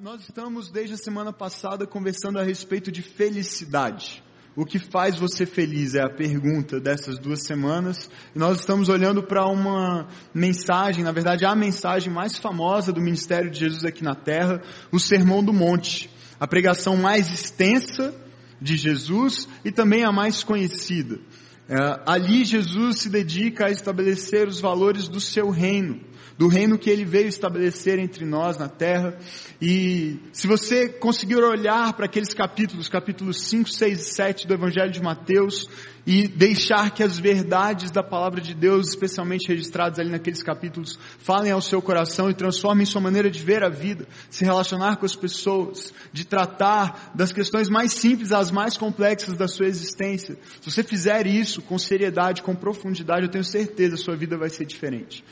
Nós estamos desde a semana passada conversando a respeito de felicidade. O que faz você feliz é a pergunta dessas duas semanas. Nós estamos olhando para uma mensagem, na verdade, a mensagem mais famosa do ministério de Jesus aqui na terra, o Sermão do Monte. A pregação mais extensa de Jesus e também a mais conhecida. É, ali Jesus se dedica a estabelecer os valores do seu reino do reino que ele veio estabelecer entre nós na terra. E se você conseguir olhar para aqueles capítulos, capítulos 5, 6 e 7 do Evangelho de Mateus, e deixar que as verdades da palavra de Deus, especialmente registradas ali naqueles capítulos, falem ao seu coração e transformem sua maneira de ver a vida, se relacionar com as pessoas, de tratar das questões mais simples às mais complexas da sua existência. Se você fizer isso com seriedade, com profundidade, eu tenho certeza sua vida vai ser diferente.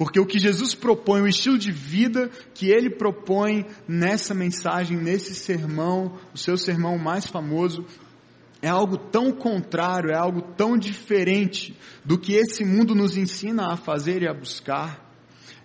Porque o que Jesus propõe, o estilo de vida que ele propõe nessa mensagem, nesse sermão, o seu sermão mais famoso, é algo tão contrário, é algo tão diferente do que esse mundo nos ensina a fazer e a buscar.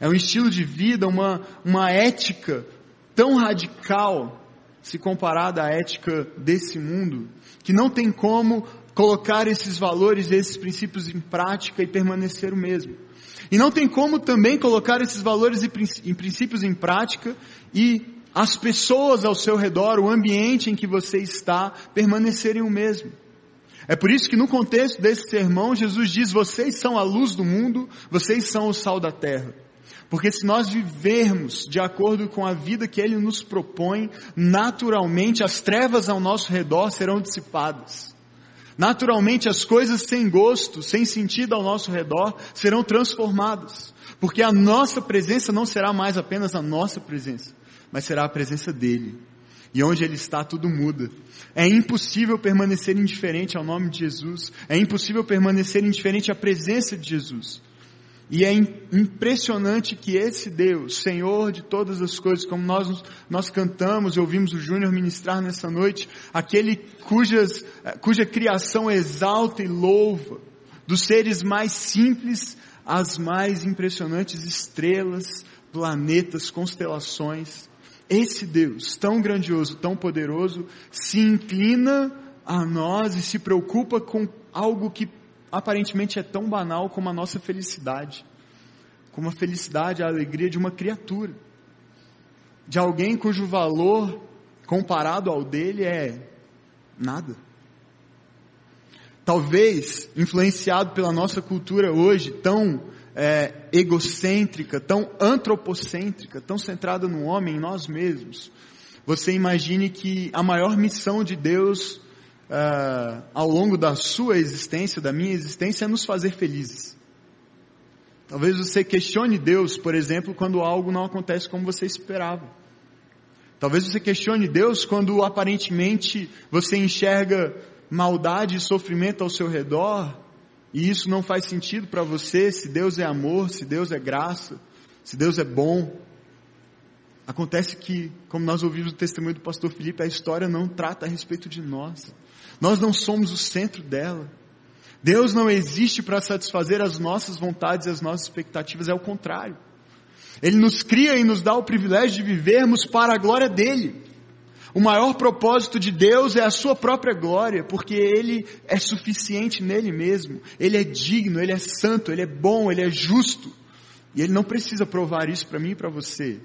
É um estilo de vida, uma, uma ética tão radical, se comparada à ética desse mundo, que não tem como colocar esses valores, esses princípios em prática e permanecer o mesmo. E não tem como também colocar esses valores e princípios em prática e as pessoas ao seu redor, o ambiente em que você está, permanecerem o mesmo. É por isso que no contexto desse sermão, Jesus diz, vocês são a luz do mundo, vocês são o sal da terra. Porque se nós vivermos de acordo com a vida que Ele nos propõe, naturalmente as trevas ao nosso redor serão dissipadas. Naturalmente, as coisas sem gosto, sem sentido ao nosso redor serão transformadas. Porque a nossa presença não será mais apenas a nossa presença, mas será a presença dEle. E onde Ele está, tudo muda. É impossível permanecer indiferente ao nome de Jesus. É impossível permanecer indiferente à presença de Jesus. E é impressionante que esse Deus, Senhor de todas as coisas, como nós, nós cantamos e ouvimos o Júnior ministrar nessa noite, aquele cujas, cuja criação exalta e louva, dos seres mais simples às mais impressionantes estrelas, planetas, constelações, esse Deus tão grandioso, tão poderoso, se inclina a nós e se preocupa com algo que aparentemente é tão banal como a nossa felicidade, como a felicidade, a alegria de uma criatura, de alguém cujo valor comparado ao dele é nada. Talvez, influenciado pela nossa cultura hoje, tão é, egocêntrica, tão antropocêntrica, tão centrada no homem, em nós mesmos, você imagine que a maior missão de Deus uh, ao longo da sua existência, da minha existência, é nos fazer felizes. Talvez você questione Deus, por exemplo, quando algo não acontece como você esperava. Talvez você questione Deus quando aparentemente você enxerga maldade e sofrimento ao seu redor e isso não faz sentido para você, se Deus é amor, se Deus é graça, se Deus é bom. Acontece que, como nós ouvimos o testemunho do pastor Felipe, a história não trata a respeito de nós. Nós não somos o centro dela. Deus não existe para satisfazer as nossas vontades e as nossas expectativas, é o contrário. Ele nos cria e nos dá o privilégio de vivermos para a glória dele. O maior propósito de Deus é a sua própria glória, porque Ele é suficiente nele mesmo. Ele é digno, Ele é santo, Ele é bom, Ele é justo. E Ele não precisa provar isso para mim e para você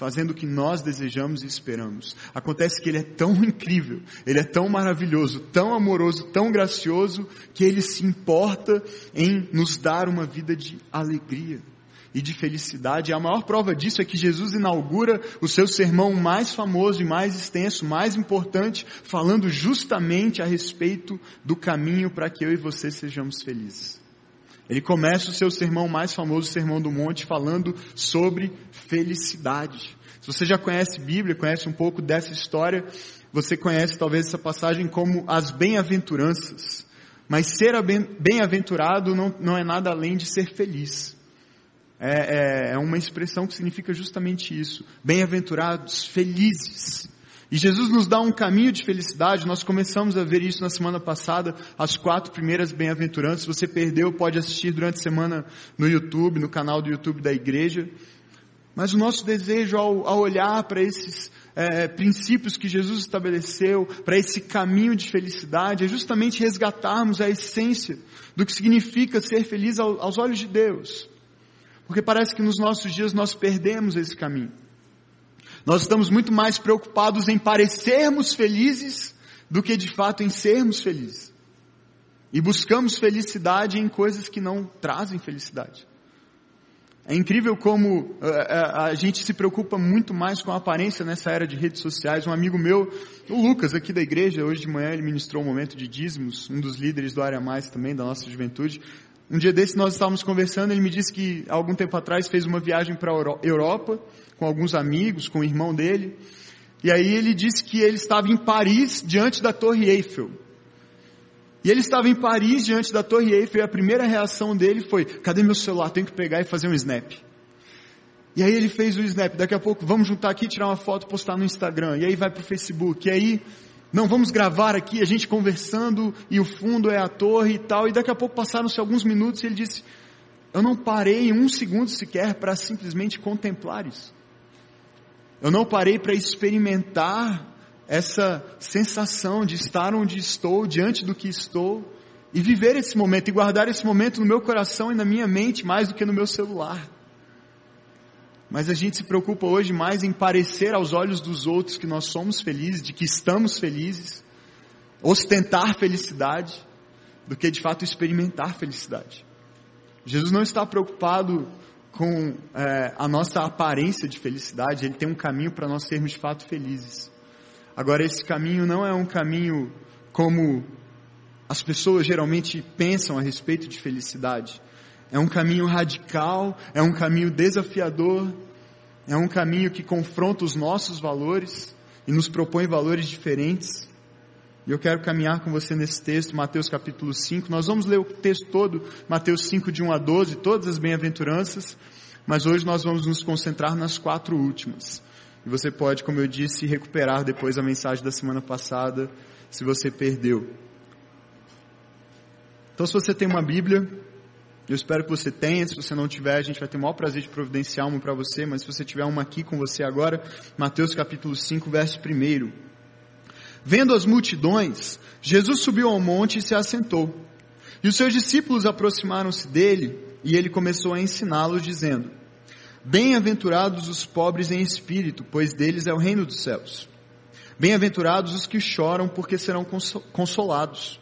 fazendo o que nós desejamos e esperamos. Acontece que Ele é tão incrível, Ele é tão maravilhoso, tão amoroso, tão gracioso, que Ele se importa em nos dar uma vida de alegria e de felicidade. A maior prova disso é que Jesus inaugura o seu sermão mais famoso e mais extenso, mais importante, falando justamente a respeito do caminho para que eu e você sejamos felizes. Ele começa o seu sermão mais famoso, o Sermão do Monte, falando sobre felicidade. Se você já conhece Bíblia, conhece um pouco dessa história, você conhece talvez essa passagem como as bem-aventuranças. Mas ser bem-aventurado não, não é nada além de ser feliz. É, é, é uma expressão que significa justamente isso. Bem-aventurados, felizes. E Jesus nos dá um caminho de felicidade, nós começamos a ver isso na semana passada, as quatro primeiras bem-aventuranças. Se você perdeu, pode assistir durante a semana no YouTube, no canal do YouTube da igreja. Mas o nosso desejo ao, ao olhar para esses, é, princípios que Jesus estabeleceu, para esse caminho de felicidade, é justamente resgatarmos a essência do que significa ser feliz ao, aos olhos de Deus. Porque parece que nos nossos dias nós perdemos esse caminho. Nós estamos muito mais preocupados em parecermos felizes do que de fato em sermos felizes. E buscamos felicidade em coisas que não trazem felicidade. É incrível como uh, a gente se preocupa muito mais com a aparência nessa era de redes sociais. Um amigo meu, o Lucas, aqui da igreja, hoje de manhã ele ministrou um momento de dízimos, um dos líderes do Área Mais também, da nossa juventude. Um dia desse nós estávamos conversando, ele me disse que algum tempo atrás fez uma viagem para a Europa, com alguns amigos, com o irmão dele. E aí ele disse que ele estava em Paris, diante da Torre Eiffel. E ele estava em Paris diante da Torre Eiffel e a primeira reação dele foi: cadê meu celular? Tenho que pegar e fazer um snap. E aí ele fez o snap. Daqui a pouco vamos juntar aqui, tirar uma foto, postar no Instagram. E aí vai para o Facebook. E aí não vamos gravar aqui a gente conversando e o fundo é a torre e tal. E daqui a pouco passaram-se alguns minutos e ele disse: eu não parei um segundo sequer para simplesmente contemplar isso. Eu não parei para experimentar essa sensação de estar onde estou, diante do que estou, e viver esse momento e guardar esse momento no meu coração e na minha mente mais do que no meu celular. Mas a gente se preocupa hoje mais em parecer aos olhos dos outros que nós somos felizes, de que estamos felizes, ostentar felicidade, do que de fato experimentar felicidade. Jesus não está preocupado com é, a nossa aparência de felicidade, ele tem um caminho para nós sermos de fato felizes. Agora, esse caminho não é um caminho como as pessoas geralmente pensam a respeito de felicidade. É um caminho radical, é um caminho desafiador, é um caminho que confronta os nossos valores e nos propõe valores diferentes. E eu quero caminhar com você nesse texto, Mateus capítulo 5. Nós vamos ler o texto todo, Mateus 5 de 1 a 12, todas as bem-aventuranças, mas hoje nós vamos nos concentrar nas quatro últimas. E você pode, como eu disse, recuperar depois a mensagem da semana passada, se você perdeu. Então, se você tem uma Bíblia, eu espero que você tenha. Se você não tiver, a gente vai ter o maior prazer de providenciar uma para você. Mas se você tiver uma aqui com você agora, Mateus capítulo 5, verso 1. Vendo as multidões, Jesus subiu ao monte e se assentou. E os seus discípulos aproximaram-se dele e ele começou a ensiná-los, dizendo: Bem-aventurados os pobres em espírito, pois deles é o reino dos céus. Bem-aventurados os que choram, porque serão consolados.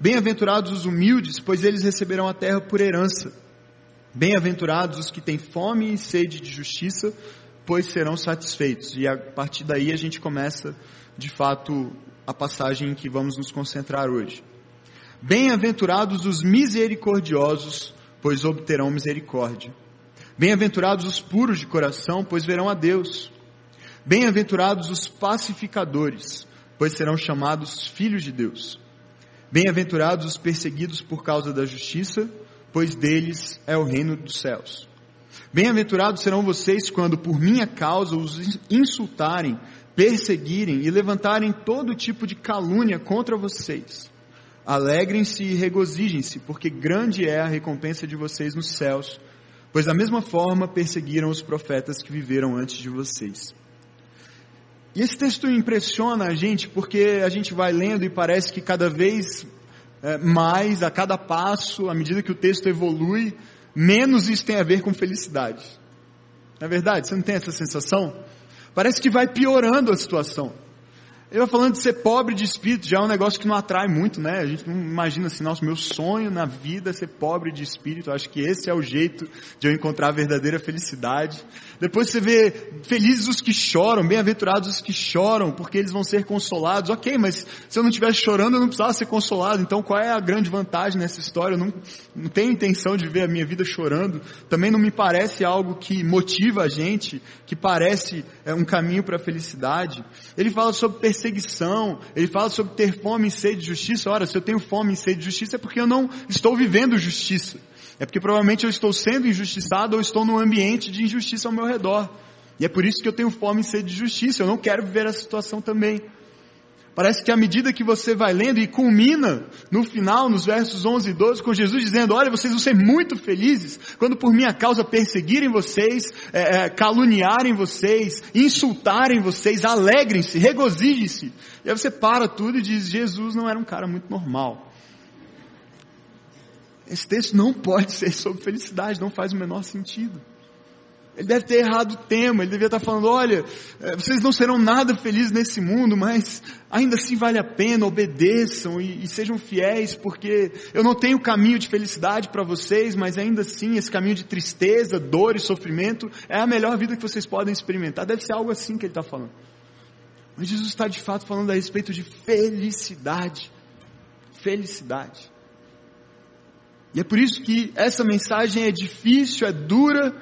Bem-aventurados os humildes, pois eles receberão a terra por herança. Bem-aventurados os que têm fome e sede de justiça, pois serão satisfeitos. E a partir daí a gente começa, de fato, a passagem em que vamos nos concentrar hoje. Bem-aventurados os misericordiosos, pois obterão misericórdia. Bem-aventurados os puros de coração, pois verão a Deus. Bem-aventurados os pacificadores, pois serão chamados filhos de Deus. Bem-aventurados os perseguidos por causa da justiça, pois deles é o reino dos céus. Bem-aventurados serão vocês quando por minha causa os insultarem, perseguirem e levantarem todo tipo de calúnia contra vocês. Alegrem-se e regozijem-se, porque grande é a recompensa de vocês nos céus pois da mesma forma perseguiram os profetas que viveram antes de vocês. E esse texto impressiona a gente porque a gente vai lendo e parece que cada vez é, mais, a cada passo, à medida que o texto evolui, menos isso tem a ver com felicidade. Não é verdade? Você não tem essa sensação? Parece que vai piorando a situação. Eu falando de ser pobre de espírito, já é um negócio que não atrai muito, né? A gente não imagina assim, nossa, meu sonho na vida é ser pobre de espírito. Eu acho que esse é o jeito de eu encontrar a verdadeira felicidade. Depois você vê felizes os que choram, bem-aventurados os que choram, porque eles vão ser consolados. Ok, mas se eu não estivesse chorando, eu não precisava ser consolado. Então qual é a grande vantagem nessa história? Eu não, não tenho intenção de ver a minha vida chorando. Também não me parece algo que motiva a gente, que parece é, um caminho para a felicidade. Ele fala sobre perseguição, ele fala sobre ter fome e sede de justiça. Ora, se eu tenho fome e sede de justiça é porque eu não estou vivendo justiça. É porque provavelmente eu estou sendo injustiçado ou estou num ambiente de injustiça ao meu redor. E é por isso que eu tenho fome e sede de justiça. Eu não quero viver essa situação também. Parece que à medida que você vai lendo e culmina no final, nos versos 11 e 12, com Jesus dizendo, olha, vocês vão ser muito felizes quando por minha causa perseguirem vocês, é, é, caluniarem vocês, insultarem vocês, alegrem-se, regozijem-se. E aí você para tudo e diz, Jesus não era um cara muito normal. Esse texto não pode ser sobre felicidade, não faz o menor sentido. Ele deve ter errado o tema, ele devia estar falando, olha, eh, vocês não serão nada felizes nesse mundo, mas ainda assim vale a pena, obedeçam e, e sejam fiéis, porque eu não tenho caminho de felicidade para vocês, mas ainda assim esse caminho de tristeza, dor e sofrimento é a melhor vida que vocês podem experimentar. Deve ser algo assim que ele está falando. Mas Jesus está de fato falando a respeito de felicidade. Felicidade. E é por isso que essa mensagem é difícil, é dura,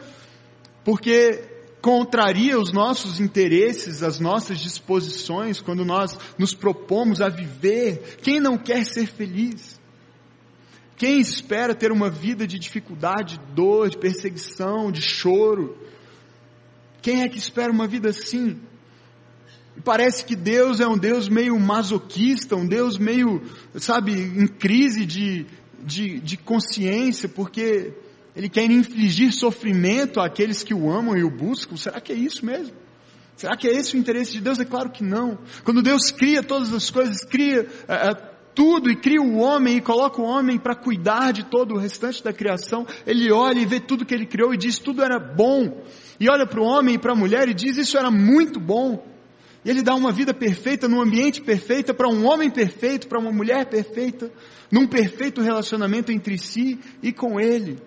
porque contraria os nossos interesses, as nossas disposições, quando nós nos propomos a viver. Quem não quer ser feliz? Quem espera ter uma vida de dificuldade, de dor, de perseguição, de choro? Quem é que espera uma vida assim? Parece que Deus é um Deus meio masoquista, um Deus meio, sabe, em crise de, de, de consciência, porque ele quer infligir sofrimento àqueles que o amam e o buscam. Será que é isso mesmo? Será que é esse o interesse de Deus? É claro que não. Quando Deus cria todas as coisas, cria é, é, tudo e cria o homem e coloca o homem para cuidar de todo o restante da criação, ele olha e vê tudo que ele criou e diz tudo era bom. E olha para o homem e para a mulher e diz isso era muito bom. E ele dá uma vida perfeita, num ambiente perfeito, para um homem perfeito, para uma mulher perfeita, num perfeito relacionamento entre si e com ele.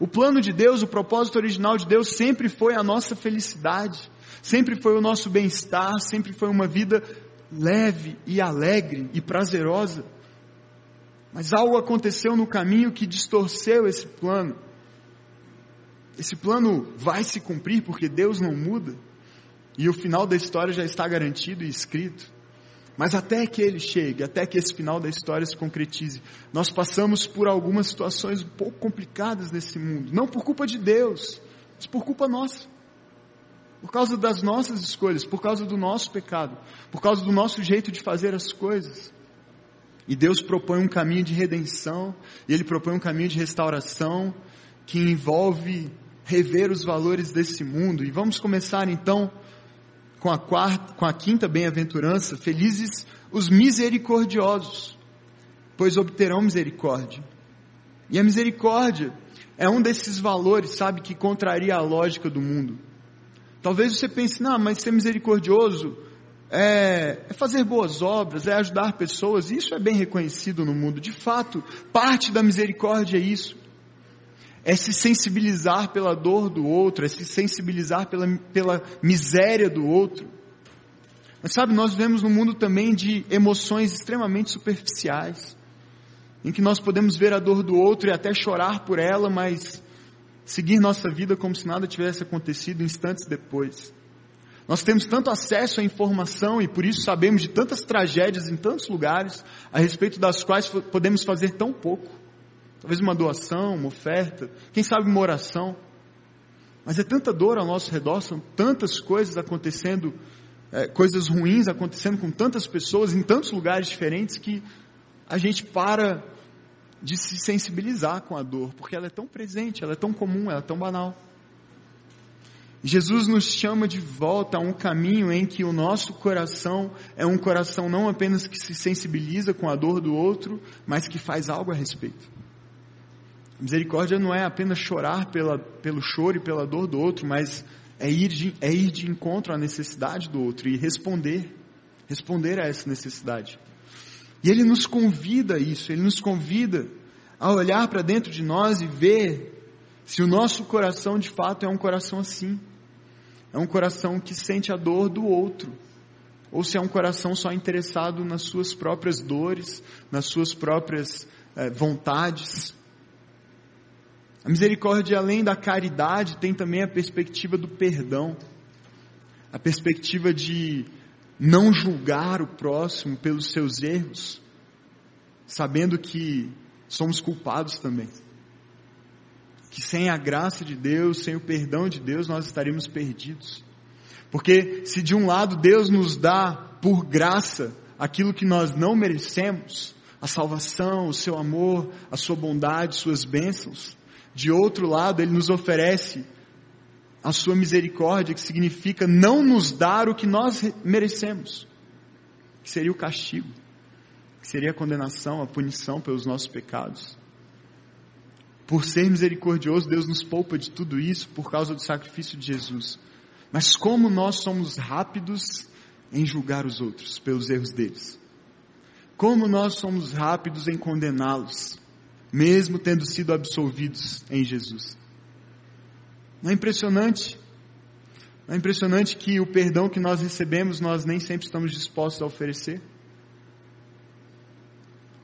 O plano de Deus, o propósito original de Deus sempre foi a nossa felicidade, sempre foi o nosso bem-estar, sempre foi uma vida leve e alegre e prazerosa. Mas algo aconteceu no caminho que distorceu esse plano. Esse plano vai se cumprir porque Deus não muda. E o final da história já está garantido e escrito. Mas até que ele chegue, até que esse final da história se concretize, nós passamos por algumas situações um pouco complicadas nesse mundo. Não por culpa de Deus, mas por culpa nossa. Por causa das nossas escolhas, por causa do nosso pecado, por causa do nosso jeito de fazer as coisas. E Deus propõe um caminho de redenção, e Ele propõe um caminho de restauração, que envolve rever os valores desse mundo. E vamos começar então com a quarta, com a quinta bem-aventurança, felizes os misericordiosos, pois obterão misericórdia. E a misericórdia é um desses valores, sabe, que contraria a lógica do mundo. Talvez você pense, não, mas ser misericordioso é, é, fazer boas obras, é ajudar pessoas, isso é bem reconhecido no mundo. De fato, parte da misericórdia é isso é se sensibilizar pela dor do outro, é se sensibilizar pela, pela miséria do outro. Mas sabe, nós vivemos num mundo também de emoções extremamente superficiais, em que nós podemos ver a dor do outro e até chorar por ela, mas seguir nossa vida como se nada tivesse acontecido instantes depois. Nós temos tanto acesso à informação e por isso sabemos de tantas tragédias em tantos lugares, a respeito das quais podemos fazer tão pouco. Talvez uma doação, uma oferta, quem sabe uma oração. Mas é tanta dor ao nosso redor, são tantas coisas acontecendo, é, coisas ruins acontecendo com tantas pessoas em tantos lugares diferentes que a gente para de se sensibilizar com a dor, porque ela é tão presente, ela é tão comum, ela é tão banal. Jesus nos chama de volta a um caminho em que o nosso coração é um coração não apenas que se sensibiliza com a dor do outro, mas que faz algo a respeito. Misericórdia não é apenas chorar pela, pelo choro e pela dor do outro, mas é ir, de, é ir de encontro à necessidade do outro e responder, responder a essa necessidade. E Ele nos convida a isso, Ele nos convida a olhar para dentro de nós e ver se o nosso coração de fato é um coração assim. É um coração que sente a dor do outro. Ou se é um coração só interessado nas suas próprias dores, nas suas próprias eh, vontades. A misericórdia, além da caridade, tem também a perspectiva do perdão, a perspectiva de não julgar o próximo pelos seus erros, sabendo que somos culpados também. Que sem a graça de Deus, sem o perdão de Deus, nós estaríamos perdidos. Porque se de um lado Deus nos dá por graça aquilo que nós não merecemos, a salvação, o seu amor, a sua bondade, suas bênçãos. De outro lado, ele nos oferece a sua misericórdia, que significa não nos dar o que nós merecemos, que seria o castigo, que seria a condenação, a punição pelos nossos pecados. Por ser misericordioso, Deus nos poupa de tudo isso por causa do sacrifício de Jesus. Mas como nós somos rápidos em julgar os outros pelos erros deles. Como nós somos rápidos em condená-los, mesmo tendo sido absolvidos em Jesus. Não é impressionante? Não é impressionante que o perdão que nós recebemos nós nem sempre estamos dispostos a oferecer?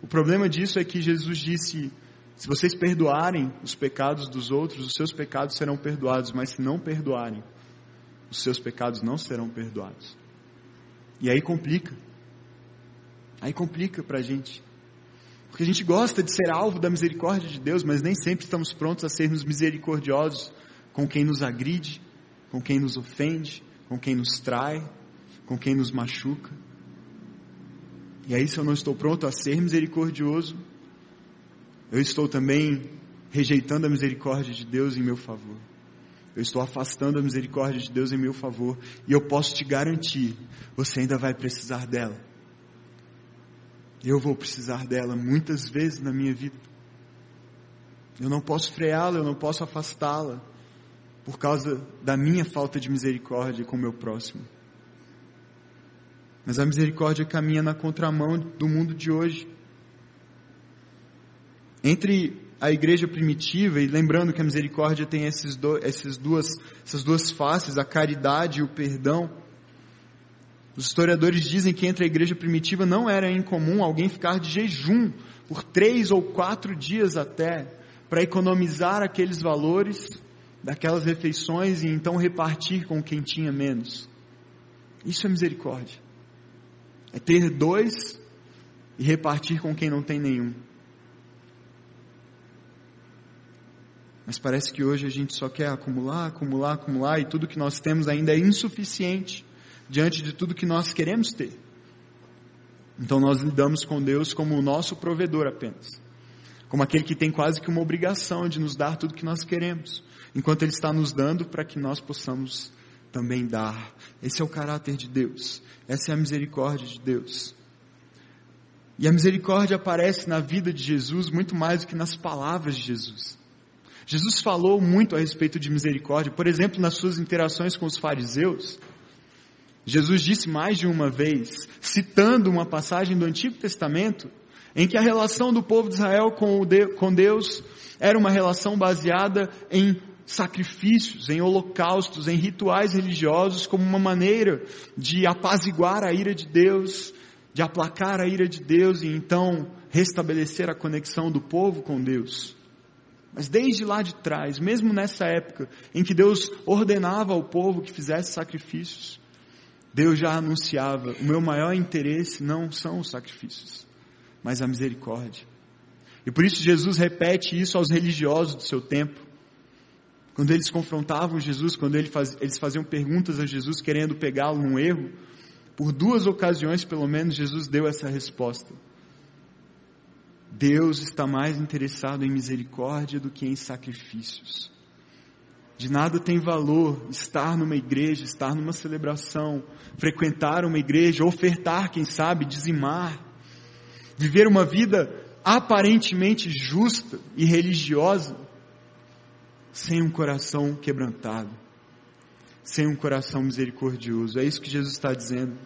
O problema disso é que Jesus disse: se vocês perdoarem os pecados dos outros, os seus pecados serão perdoados, mas se não perdoarem, os seus pecados não serão perdoados. E aí complica. Aí complica para a gente. Porque a gente gosta de ser alvo da misericórdia de Deus, mas nem sempre estamos prontos a sermos misericordiosos com quem nos agride, com quem nos ofende, com quem nos trai, com quem nos machuca. E aí, se eu não estou pronto a ser misericordioso, eu estou também rejeitando a misericórdia de Deus em meu favor. Eu estou afastando a misericórdia de Deus em meu favor. E eu posso te garantir, você ainda vai precisar dela. Eu vou precisar dela muitas vezes na minha vida. Eu não posso freá-la, eu não posso afastá-la por causa da minha falta de misericórdia com o meu próximo. Mas a misericórdia caminha na contramão do mundo de hoje. Entre a igreja primitiva, e lembrando que a misericórdia tem esses do, esses duas, essas duas faces, a caridade e o perdão, os historiadores dizem que entre a igreja primitiva não era incomum alguém ficar de jejum por três ou quatro dias até, para economizar aqueles valores daquelas refeições e então repartir com quem tinha menos. Isso é misericórdia. É ter dois e repartir com quem não tem nenhum. Mas parece que hoje a gente só quer acumular, acumular, acumular e tudo que nós temos ainda é insuficiente diante de tudo que nós queremos ter. Então nós lidamos com Deus como o nosso provedor apenas. Como aquele que tem quase que uma obrigação de nos dar tudo que nós queremos enquanto Ele está nos dando para que nós possamos também dar. Esse é o caráter de Deus, essa é a misericórdia de Deus. E a misericórdia aparece na vida de Jesus muito mais do que nas palavras de Jesus. Jesus falou muito a respeito de misericórdia, por exemplo, nas suas interações com os fariseus. Jesus disse mais de uma vez, citando uma passagem do Antigo Testamento, em que a relação do povo de Israel com Deus era uma relação baseada em sacrifícios, em holocaustos, em rituais religiosos como uma maneira de apaziguar a ira de Deus, de aplacar a ira de Deus e então restabelecer a conexão do povo com Deus. Mas desde lá de trás, mesmo nessa época em que Deus ordenava ao povo que fizesse sacrifícios, Deus já anunciava: o meu maior interesse não são os sacrifícios, mas a misericórdia. E por isso Jesus repete isso aos religiosos do seu tempo. Quando eles confrontavam Jesus, quando eles faziam perguntas a Jesus querendo pegá-lo num erro, por duas ocasiões pelo menos Jesus deu essa resposta. Deus está mais interessado em misericórdia do que em sacrifícios. De nada tem valor estar numa igreja, estar numa celebração, frequentar uma igreja, ofertar, quem sabe, dizimar, viver uma vida aparentemente justa e religiosa, sem um coração quebrantado, sem um coração misericordioso. É isso que Jesus está dizendo.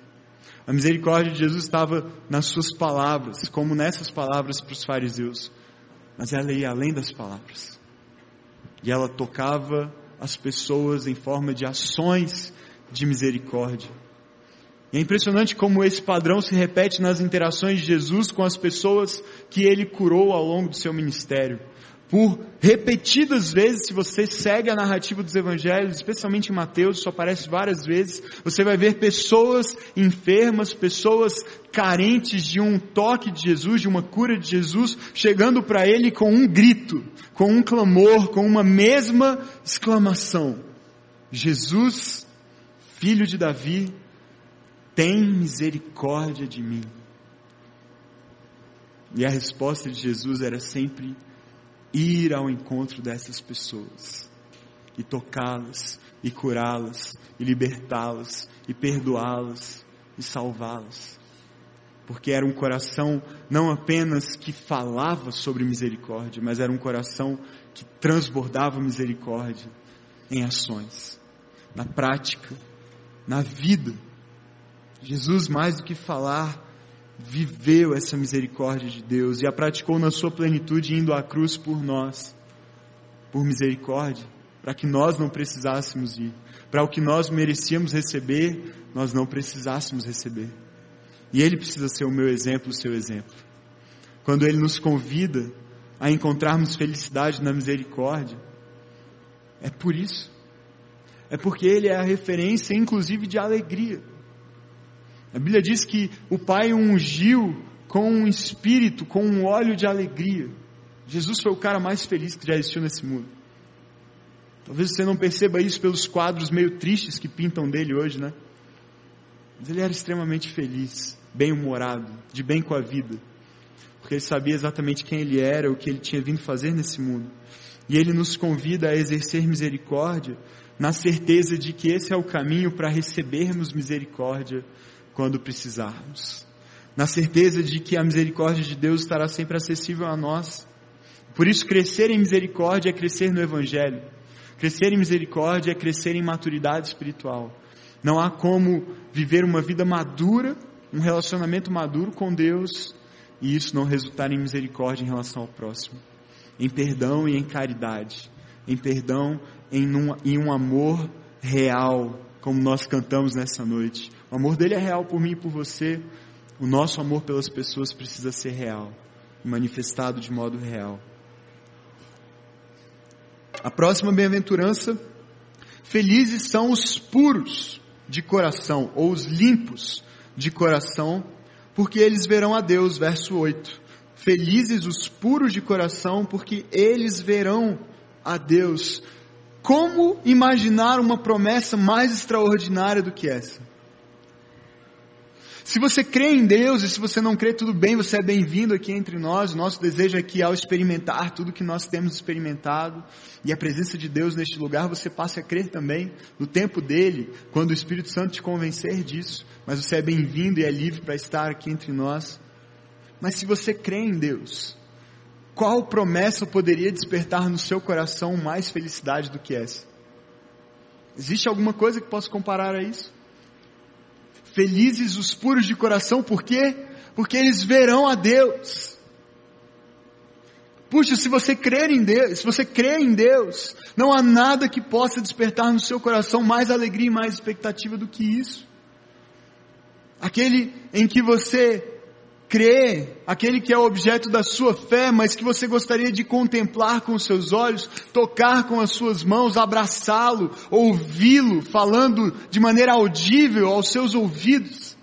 A misericórdia de Jesus estava nas suas palavras, como nessas palavras para os fariseus, mas ela ia além das palavras. E ela tocava as pessoas em forma de ações de misericórdia. E é impressionante como esse padrão se repete nas interações de Jesus com as pessoas que ele curou ao longo do seu ministério por repetidas vezes, se você segue a narrativa dos evangelhos, especialmente em Mateus, isso aparece várias vezes, você vai ver pessoas enfermas, pessoas carentes de um toque de Jesus, de uma cura de Jesus, chegando para ele com um grito, com um clamor, com uma mesma exclamação: Jesus, filho de Davi, tem misericórdia de mim. E a resposta de Jesus era sempre ir ao encontro dessas pessoas e tocá-las e curá-las e libertá-las e perdoá-las e salvá-las. Porque era um coração não apenas que falava sobre misericórdia, mas era um coração que transbordava misericórdia em ações, na prática, na vida. Jesus, mais do que falar, viveu essa misericórdia de Deus e a praticou na sua plenitude, indo à cruz por nós, por misericórdia, para que nós não precisássemos ir, para o que nós merecíamos receber, nós não precisássemos receber. E Ele precisa ser o meu exemplo, o seu exemplo. Quando Ele nos convida a encontrarmos felicidade na misericórdia, é por isso. É porque Ele é a referência, inclusive, de alegria. A Bíblia diz que o Pai ungiu com um espírito, com um óleo de alegria. Jesus foi o cara mais feliz que já existiu nesse mundo. Talvez você não perceba isso pelos quadros meio tristes que pintam dele hoje, né? Mas ele era extremamente feliz, bem-humorado, de bem com a vida. Porque ele sabia exatamente quem ele era, o que ele tinha vindo fazer nesse mundo. E ele nos convida a exercer misericórdia, na certeza de que esse é o caminho para recebermos misericórdia quando precisarmos. Na certeza de que a misericórdia de Deus estará sempre acessível a nós. Por isso, crescer em misericórdia é crescer no Evangelho. Crescer em misericórdia é crescer em maturidade espiritual. Não há como viver uma vida madura, um relacionamento maduro com Deus, e isso não resultar em misericórdia em relação ao próximo. Em perdão e em caridade. Em perdão em um, em um amor real, como nós cantamos nessa noite. O amor dele é real por mim e por você. O nosso amor pelas pessoas precisa ser real, manifestado de modo real. A próxima bem-aventurança: felizes são os puros de coração, ou os limpos de coração, porque eles verão a Deus. Verso 8. Felizes os puros de coração, porque eles verão a Deus. Como imaginar uma promessa mais extraordinária do que essa? Se você crê em Deus e se você não crê, tudo bem, você é bem-vindo aqui entre nós. Nosso desejo é que ao experimentar tudo que nós temos experimentado e a presença de Deus neste lugar, você passe a crer também no tempo dele, quando o Espírito Santo te convencer disso. Mas você é bem-vindo e é livre para estar aqui entre nós. Mas se você crê em Deus, qual promessa poderia despertar no seu coração mais felicidade do que essa? Existe alguma coisa que possa comparar a isso? Felizes os puros de coração, por quê? Porque eles verão a Deus. Puxa, se você crer em Deus, se você crê em Deus, não há nada que possa despertar no seu coração mais alegria e mais expectativa do que isso. Aquele em que você crê, aquele que é o objeto da sua fé, mas que você gostaria de contemplar com os seus olhos, tocar com as suas mãos, abraçá-lo, ouvi-lo, falando de maneira audível aos seus ouvidos,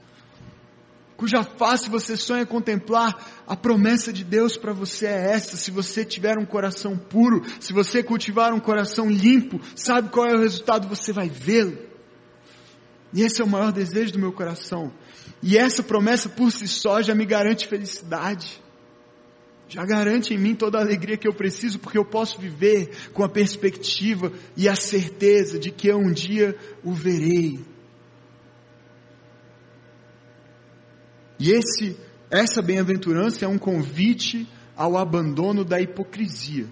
cuja face você sonha contemplar, a promessa de Deus para você é essa, se você tiver um coração puro, se você cultivar um coração limpo, sabe qual é o resultado? Você vai vê-lo. E esse é o maior desejo do meu coração, e essa promessa por si só já me garante felicidade. Já garante em mim toda a alegria que eu preciso, porque eu posso viver com a perspectiva e a certeza de que eu um dia o verei. E esse, essa bem-aventurança é um convite ao abandono da hipocrisia.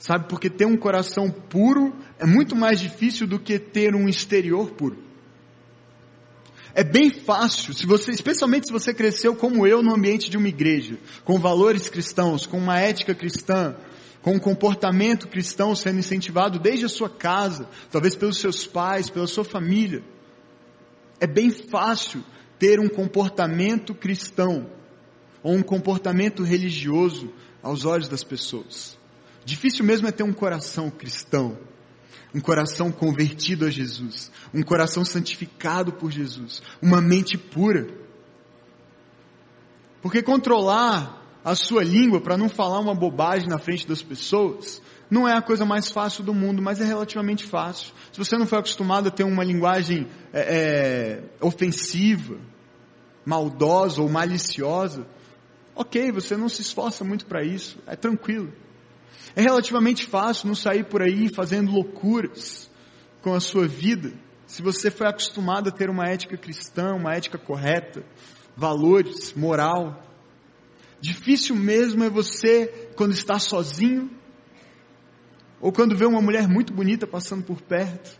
Sabe, porque ter um coração puro é muito mais difícil do que ter um exterior puro. É bem fácil, se você, especialmente se você cresceu como eu no ambiente de uma igreja, com valores cristãos, com uma ética cristã, com um comportamento cristão sendo incentivado desde a sua casa, talvez pelos seus pais, pela sua família. É bem fácil ter um comportamento cristão ou um comportamento religioso aos olhos das pessoas. Difícil mesmo é ter um coração cristão um coração convertido a Jesus, um coração santificado por Jesus, uma mente pura. Porque controlar a sua língua para não falar uma bobagem na frente das pessoas não é a coisa mais fácil do mundo, mas é relativamente fácil. Se você não foi acostumado a ter uma linguagem é, é, ofensiva, maldosa ou maliciosa, Ok, você não se esforça muito para isso, é tranquilo. É relativamente fácil não sair por aí fazendo loucuras com a sua vida, se você foi acostumado a ter uma ética cristã, uma ética correta, valores, moral. Difícil mesmo é você, quando está sozinho, ou quando vê uma mulher muito bonita passando por perto,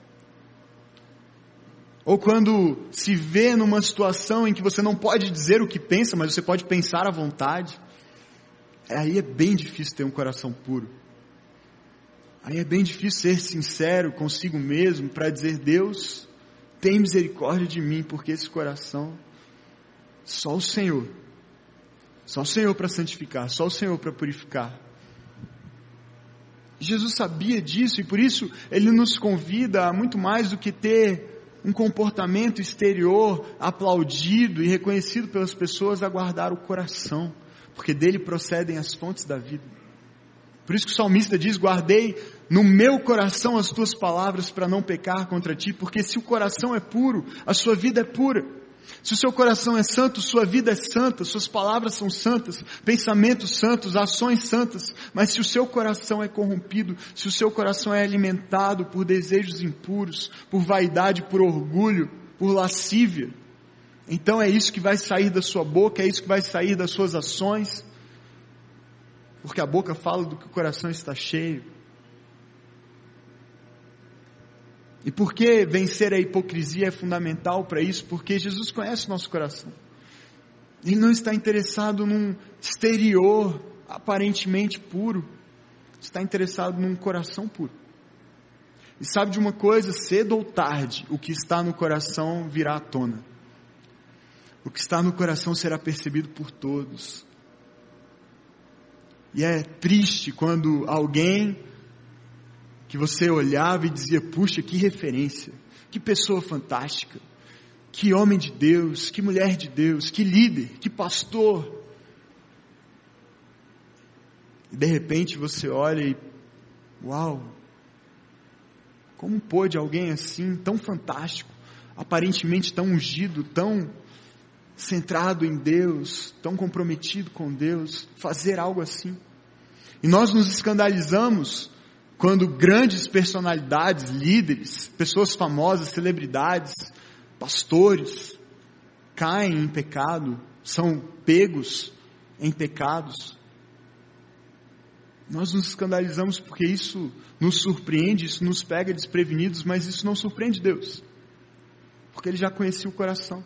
ou quando se vê numa situação em que você não pode dizer o que pensa, mas você pode pensar à vontade. Aí é bem difícil ter um coração puro. Aí é bem difícil ser sincero consigo mesmo para dizer: Deus, tem misericórdia de mim, porque esse coração, só o Senhor, só o Senhor para santificar, só o Senhor para purificar. Jesus sabia disso e por isso ele nos convida a muito mais do que ter um comportamento exterior aplaudido e reconhecido pelas pessoas a guardar o coração, porque dele procedem as fontes da vida. Por isso que o salmista diz: Guardei no meu coração as tuas palavras para não pecar contra ti, porque se o coração é puro, a sua vida é pura. Se o seu coração é santo, sua vida é santa, suas palavras são santas, pensamentos santos, ações santas. Mas se o seu coração é corrompido, se o seu coração é alimentado por desejos impuros, por vaidade, por orgulho, por lascívia, então é isso que vai sair da sua boca, é isso que vai sair das suas ações, porque a boca fala do que o coração está cheio. E por que vencer a hipocrisia é fundamental para isso? Porque Jesus conhece o nosso coração. Ele não está interessado num exterior aparentemente puro, está interessado num coração puro. E sabe de uma coisa, cedo ou tarde, o que está no coração virá à tona. O que está no coração será percebido por todos. E é triste quando alguém que você olhava e dizia: puxa, que referência, que pessoa fantástica, que homem de Deus, que mulher de Deus, que líder, que pastor. E de repente você olha e, uau, como pôde alguém assim, tão fantástico, aparentemente tão ungido, tão centrado em Deus, tão comprometido com Deus, fazer algo assim? E nós nos escandalizamos quando grandes personalidades, líderes, pessoas famosas, celebridades, pastores, caem em pecado, são pegos em pecados. Nós nos escandalizamos porque isso nos surpreende, isso nos pega desprevenidos, mas isso não surpreende Deus, porque Ele já conhecia o coração.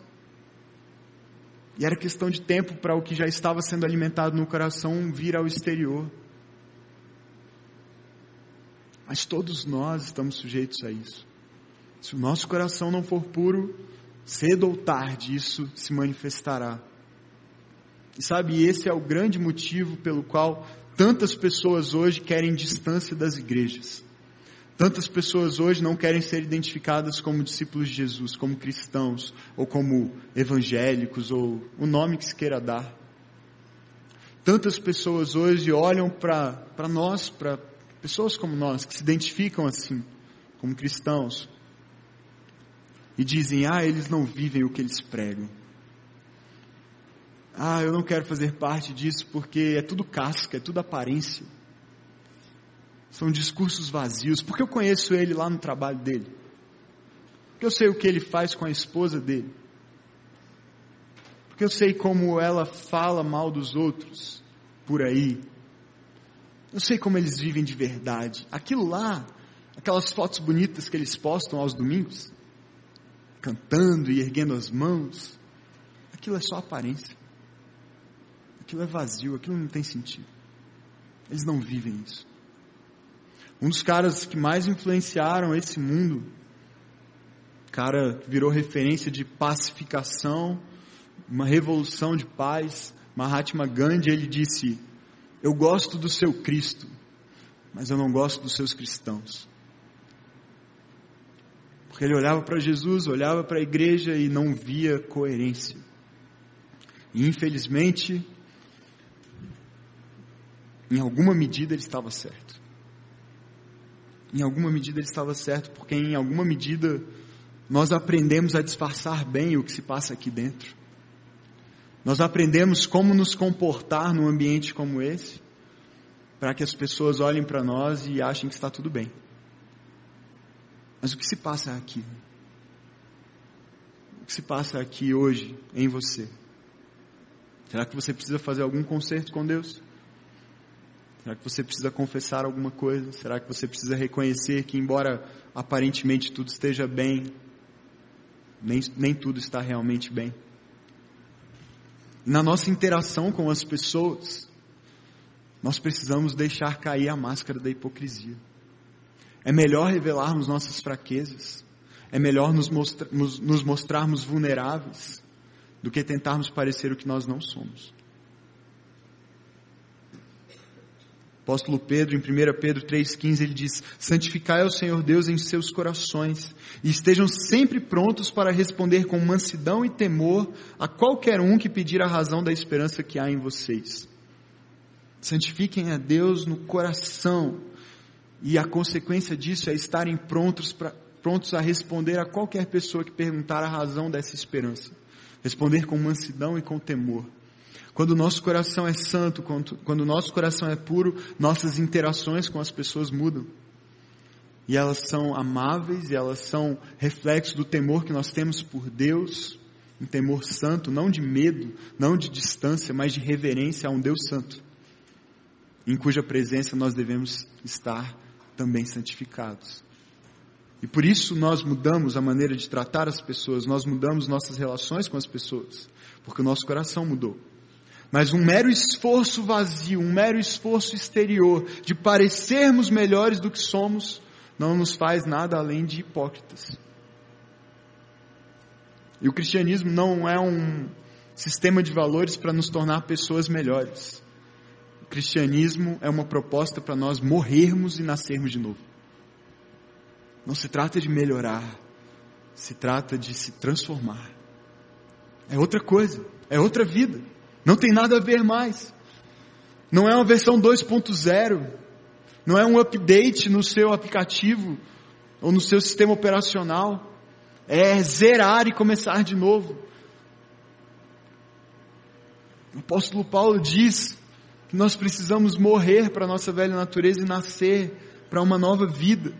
E era questão de tempo para o que já estava sendo alimentado no coração vir ao exterior. Mas todos nós estamos sujeitos a isso. Se o nosso coração não for puro, cedo ou tarde isso se manifestará. E sabe, esse é o grande motivo pelo qual tantas pessoas hoje querem distância das igrejas. Tantas pessoas hoje não querem ser identificadas como discípulos de Jesus, como cristãos, ou como evangélicos, ou o nome que se queira dar. Tantas pessoas hoje olham para nós, para pessoas como nós, que se identificam assim, como cristãos, e dizem: ah, eles não vivem o que eles pregam. Ah, eu não quero fazer parte disso porque é tudo casca, é tudo aparência. São discursos vazios. Porque eu conheço ele lá no trabalho dele. Porque eu sei o que ele faz com a esposa dele. Porque eu sei como ela fala mal dos outros por aí. Eu sei como eles vivem de verdade. Aquilo lá, aquelas fotos bonitas que eles postam aos domingos, cantando e erguendo as mãos, aquilo é só aparência. Aquilo é vazio, aquilo não tem sentido. Eles não vivem isso. Um dos caras que mais influenciaram esse mundo, cara que virou referência de pacificação, uma revolução de paz, Mahatma Gandhi, ele disse: eu gosto do seu Cristo, mas eu não gosto dos seus cristãos. Porque ele olhava para Jesus, olhava para a igreja e não via coerência. E infelizmente, em alguma medida ele estava certo. Em alguma medida ele estava certo, porque em alguma medida nós aprendemos a disfarçar bem o que se passa aqui dentro. Nós aprendemos como nos comportar num ambiente como esse, para que as pessoas olhem para nós e achem que está tudo bem. Mas o que se passa aqui? O que se passa aqui hoje em você? Será que você precisa fazer algum conserto com Deus? Será que você precisa confessar alguma coisa? Será que você precisa reconhecer que, embora aparentemente tudo esteja bem, nem, nem tudo está realmente bem? Na nossa interação com as pessoas, nós precisamos deixar cair a máscara da hipocrisia. É melhor revelarmos nossas fraquezas, é melhor nos, mostra, nos, nos mostrarmos vulneráveis, do que tentarmos parecer o que nós não somos. Apóstolo Pedro, em 1 Pedro 3,15, ele diz: Santificai ao Senhor Deus em seus corações, e estejam sempre prontos para responder com mansidão e temor a qualquer um que pedir a razão da esperança que há em vocês. Santifiquem a Deus no coração, e a consequência disso é estarem prontos, pra, prontos a responder a qualquer pessoa que perguntar a razão dessa esperança. Responder com mansidão e com temor. Quando o nosso coração é santo, quando, o nosso coração é puro, nossas interações com as pessoas mudam. E elas são amáveis, e elas são reflexo do temor que nós temos por Deus, um temor santo, não de medo, não de distância, mas de reverência a um Deus santo, em cuja presença nós devemos estar também santificados. E por isso nós mudamos a maneira de tratar as pessoas, nós mudamos nossas relações com as pessoas, porque o nosso coração mudou. Mas um mero esforço vazio, um mero esforço exterior de parecermos melhores do que somos, não nos faz nada além de hipócritas. E o cristianismo não é um sistema de valores para nos tornar pessoas melhores. O cristianismo é uma proposta para nós morrermos e nascermos de novo. Não se trata de melhorar, se trata de se transformar. É outra coisa, é outra vida. Não tem nada a ver mais. Não é uma versão 2.0. Não é um update no seu aplicativo ou no seu sistema operacional. É zerar e começar de novo. O apóstolo Paulo diz que nós precisamos morrer para a nossa velha natureza e nascer para uma nova vida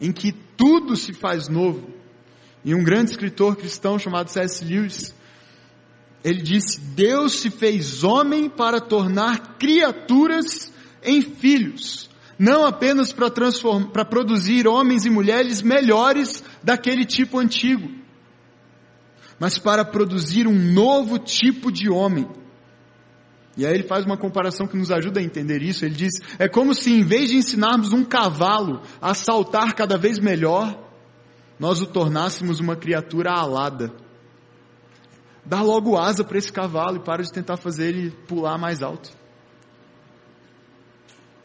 em que tudo se faz novo. E um grande escritor cristão chamado C.S. Lewis, ele disse: Deus se fez homem para tornar criaturas em filhos, não apenas para, produzir homens e mulheres melhores daquele tipo antigo, mas para produzir um novo tipo de homem e aí ele faz uma comparação que nos ajuda a entender isso. Ele diz: é como se em vez de ensinarmos um cavalo a saltar cada vez melhor, nós o tornássemos uma criatura alada. Dá logo asa para esse cavalo e para de tentar fazer ele pular mais alto.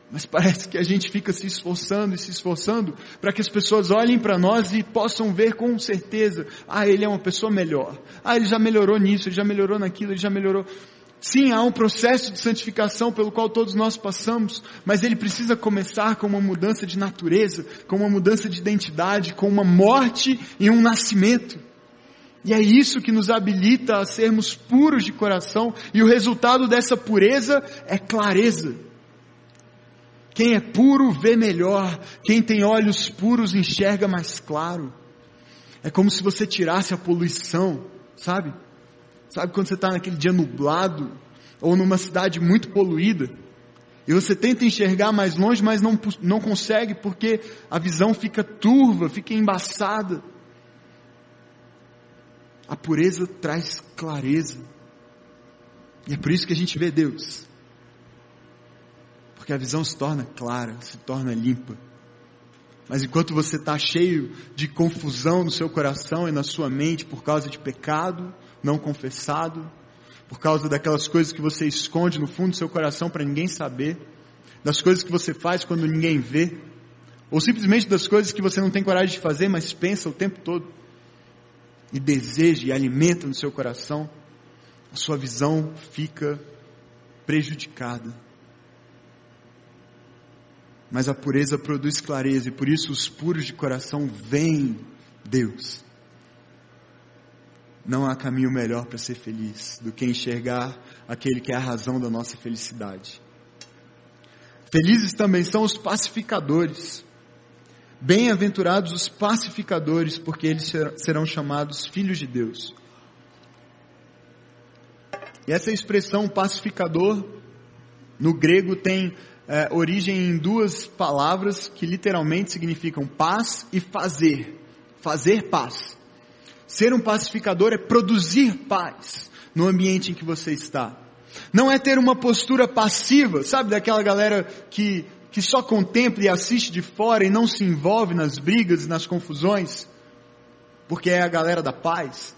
Mas parece que a gente fica se esforçando e se esforçando para que as pessoas olhem para nós e possam ver com certeza: ah, ele é uma pessoa melhor. Ah, ele já melhorou nisso, ele já melhorou naquilo, ele já melhorou. Sim, há um processo de santificação pelo qual todos nós passamos, mas ele precisa começar com uma mudança de natureza, com uma mudança de identidade, com uma morte e um nascimento. E é isso que nos habilita a sermos puros de coração, e o resultado dessa pureza é clareza. Quem é puro vê melhor, quem tem olhos puros enxerga mais claro. É como se você tirasse a poluição, sabe? Sabe quando você está naquele dia nublado, ou numa cidade muito poluída, e você tenta enxergar mais longe, mas não, não consegue porque a visão fica turva, fica embaçada. A pureza traz clareza. E é por isso que a gente vê Deus. Porque a visão se torna clara, se torna limpa. Mas enquanto você está cheio de confusão no seu coração e na sua mente por causa de pecado, não confessado, por causa daquelas coisas que você esconde no fundo do seu coração para ninguém saber, das coisas que você faz quando ninguém vê, ou simplesmente das coisas que você não tem coragem de fazer, mas pensa o tempo todo, e deseja e alimenta no seu coração, a sua visão fica prejudicada. Mas a pureza produz clareza, e por isso os puros de coração veem Deus. não há caminho melhor para ser feliz do que enxergar aquele que é a razão da nossa felicidade. Felizes também são os pacificadores. Bem-aventurados os pacificadores, porque eles serão chamados filhos de Deus. E essa expressão pacificador, no grego, tem é, origem em duas palavras que literalmente significam paz e fazer. Fazer paz. Ser um pacificador é produzir paz no ambiente em que você está. Não é ter uma postura passiva, sabe daquela galera que, que só contempla e assiste de fora e não se envolve nas brigas e nas confusões, porque é a galera da paz.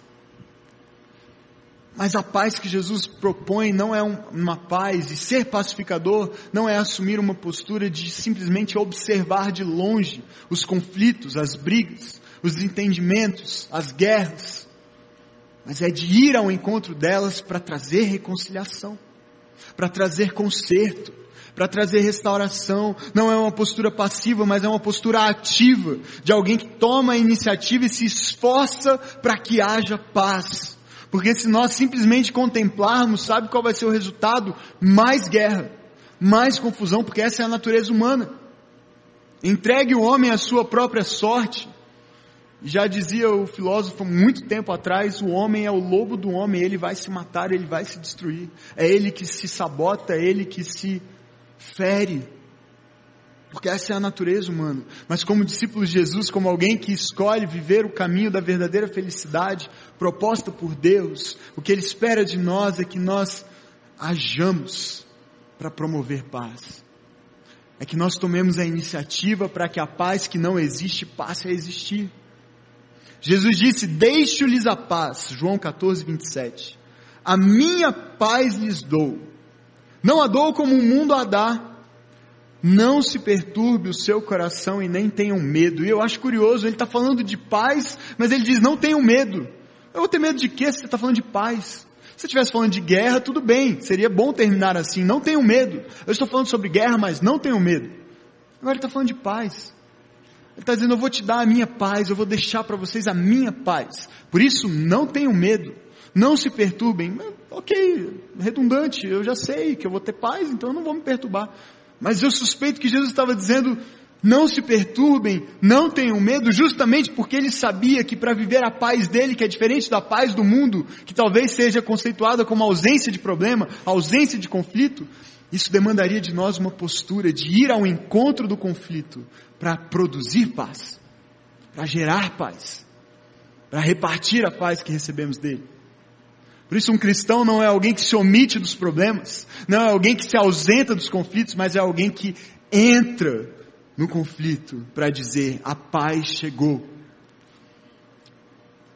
Mas a paz que Jesus propõe não é uma paz, e ser pacificador não é assumir uma postura de simplesmente observar de longe os conflitos, as brigas, os entendimentos, as guerras, mas é de ir ao encontro delas para trazer reconciliação, para trazer conserto, para trazer restauração. Não é uma postura passiva, mas é uma postura ativa de alguém que toma a iniciativa e se esforça para que haja paz. Porque se nós simplesmente contemplarmos, sabe qual vai ser o resultado? Mais guerra, mais confusão, porque essa é a natureza humana. Entregue o homem à sua própria sorte. Já dizia o filósofo muito tempo atrás, o homem é o lobo do homem, ele vai se matar, ele vai se destruir. É ele que se sabota, é ele que se fere. Porque essa é a natureza humana. Mas como discípulos de Jesus, como alguém que escolhe viver o caminho da verdadeira felicidade proposta por Deus, o que Ele espera de nós é que nós hajamos para promover paz. É que nós tomemos a iniciativa para que a paz que não existe passe a existir. Jesus disse: Deixo-lhes a paz. João 14, 27. A minha paz lhes dou. Não a dou como o mundo a dá. Não se perturbe o seu coração e nem tenham medo. E eu acho curioso, ele está falando de paz, mas ele diz: não tenham medo. Eu vou ter medo de quê se você está falando de paz? Se estivesse falando de guerra, tudo bem, seria bom terminar assim. Não tenham medo. Eu estou falando sobre guerra, mas não tenham medo. Agora ele está falando de paz. Ele está dizendo: eu vou te dar a minha paz, eu vou deixar para vocês a minha paz. Por isso, não tenham medo. Não se perturbem. Ok, redundante, eu já sei que eu vou ter paz, então eu não vou me perturbar. Mas eu suspeito que Jesus estava dizendo, não se perturbem, não tenham medo, justamente porque ele sabia que para viver a paz dele, que é diferente da paz do mundo, que talvez seja conceituada como ausência de problema, ausência de conflito, isso demandaria de nós uma postura de ir ao encontro do conflito para produzir paz, para gerar paz, para repartir a paz que recebemos dele. Por isso, um cristão não é alguém que se omite dos problemas, não é alguém que se ausenta dos conflitos, mas é alguém que entra no conflito para dizer: a paz chegou.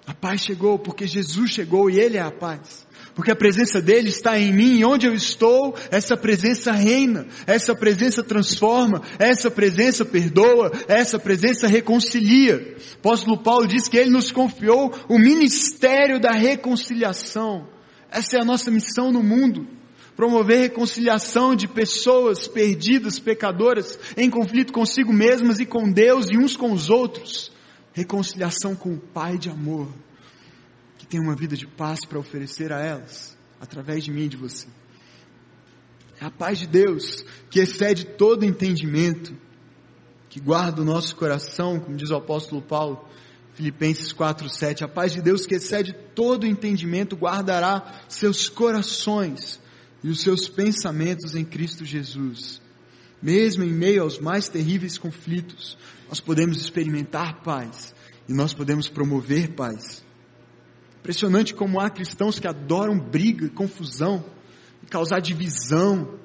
A paz chegou porque Jesus chegou e Ele é a paz. Porque a presença dele está em mim e onde eu estou, essa presença reina, essa presença transforma, essa presença perdoa, essa presença reconcilia. O apóstolo Paulo diz que ele nos confiou o ministério da reconciliação. Essa é a nossa missão no mundo. Promover reconciliação de pessoas perdidas, pecadoras, em conflito consigo mesmas e com Deus e uns com os outros. Reconciliação com o Pai de amor tem uma vida de paz para oferecer a elas, através de mim e de você. É a paz de Deus que excede todo entendimento, que guarda o nosso coração, como diz o apóstolo Paulo, Filipenses 4:7. A paz de Deus que excede todo entendimento guardará seus corações e os seus pensamentos em Cristo Jesus. Mesmo em meio aos mais terríveis conflitos, nós podemos experimentar paz e nós podemos promover paz. Impressionante como há cristãos que adoram briga, confusão, causar divisão,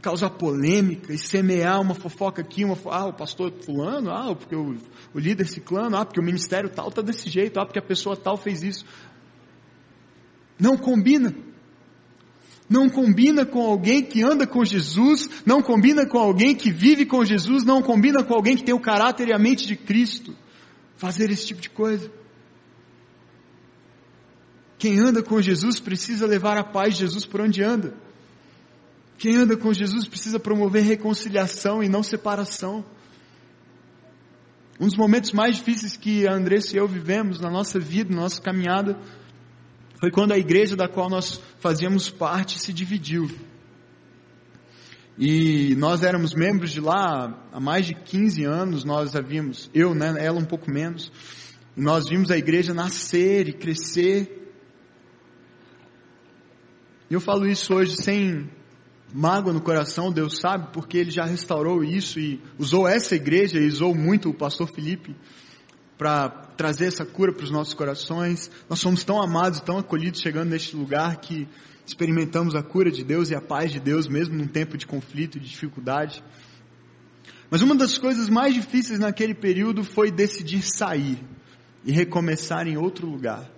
causar polêmica e semear uma fofoca aqui, uma ah, o pastor fulano, ah, porque o, o líder ciclano, ah, porque o ministério tal está desse jeito, ah, porque a pessoa tal fez isso. Não combina. Não combina com alguém que anda com Jesus, não combina com alguém que vive com Jesus, não combina com alguém que tem o caráter e a mente de Cristo. Fazer esse tipo de coisa. Quem anda com Jesus precisa levar a paz de Jesus por onde anda. Quem anda com Jesus precisa promover reconciliação e não separação. Um dos momentos mais difíceis que a Andressa e eu vivemos na nossa vida, na nossa caminhada, foi quando a igreja da qual nós fazíamos parte se dividiu. E nós éramos membros de lá há mais de 15 anos, nós havíamos, eu, né, ela um pouco menos, e nós vimos a igreja nascer e crescer. E eu falo isso hoje sem mágoa no coração, Deus sabe, porque Ele já restaurou isso e usou essa igreja e usou muito o pastor Felipe para trazer essa cura para os nossos corações. Nós somos tão amados, tão acolhidos chegando neste lugar que experimentamos a cura de Deus e a paz de Deus, mesmo num tempo de conflito e de dificuldade. Mas uma das coisas mais difíceis naquele período foi decidir sair e recomeçar em outro lugar.